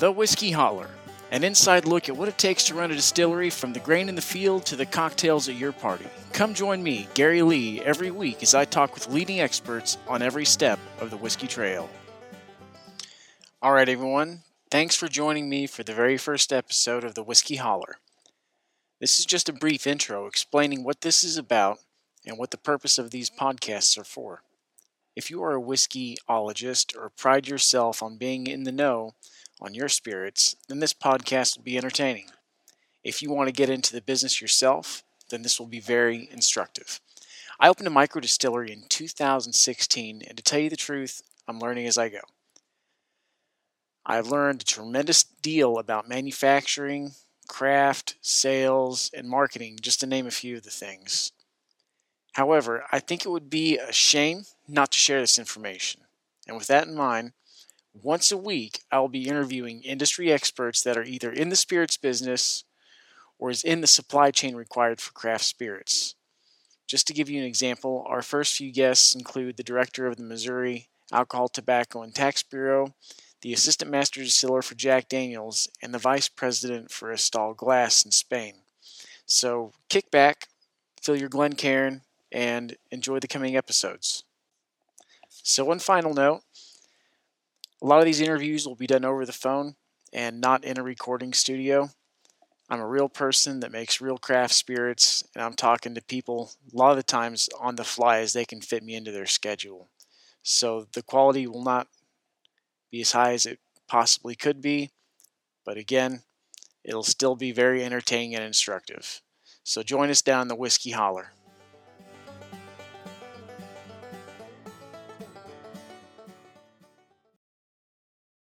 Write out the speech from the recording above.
The Whisky Holler, an inside look at what it takes to run a distillery from the grain in the field to the cocktails at your party. Come join me, Gary Lee, every week as I talk with leading experts on every step of the whiskey trail. All right, everyone, thanks for joining me for the very first episode of The Whisky Holler. This is just a brief intro explaining what this is about and what the purpose of these podcasts are for. If you are a whiskeyologist or pride yourself on being in the know on your spirits, then this podcast will be entertaining. If you want to get into the business yourself, then this will be very instructive. I opened a micro distillery in 2016, and to tell you the truth, I'm learning as I go. I've learned a tremendous deal about manufacturing, craft, sales, and marketing, just to name a few of the things. However, I think it would be a shame not to share this information. And with that in mind, once a week, I'll be interviewing industry experts that are either in the spirits business or is in the supply chain required for craft spirits. Just to give you an example, our first few guests include the director of the Missouri Alcohol, Tobacco, and Tax Bureau, the assistant master distiller for Jack Daniels, and the vice president for Estal Glass in Spain. So kick back, fill your Glencairn, and enjoy the coming episodes. So, one final note a lot of these interviews will be done over the phone and not in a recording studio. I'm a real person that makes real craft spirits, and I'm talking to people a lot of the times on the fly as they can fit me into their schedule. So the quality will not be as high as it possibly could be, but again, it'll still be very entertaining and instructive. So join us down the Whisky Holler.